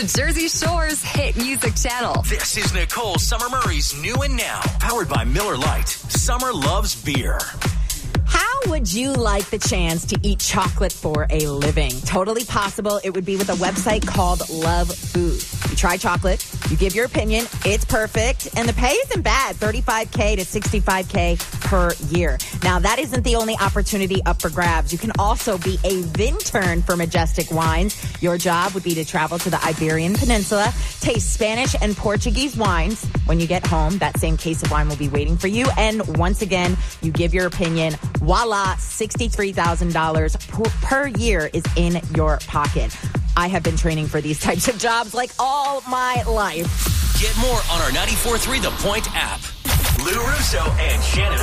the Jersey Shore's hit music channel. This is Nicole Summer Murray's New and Now, powered by Miller Lite. Summer loves beer. How would you like the chance to eat chocolate for a living? Totally possible. It would be with a website called Love Food. You try chocolate, you give your opinion, it's perfect, and the pay isn't bad 35K to 65K per year. Now, that isn't the only opportunity up for grabs. You can also be a Vintern for Majestic Wines. Your job would be to travel to the Iberian Peninsula, taste Spanish and Portuguese wines. When you get home, that same case of wine will be waiting for you. And once again, you give your opinion. Voila, $63,000 per year is in your pocket. I have been training for these types of jobs like all my life. Get more on our 94.3 The Point app. Lou Russo and Shannon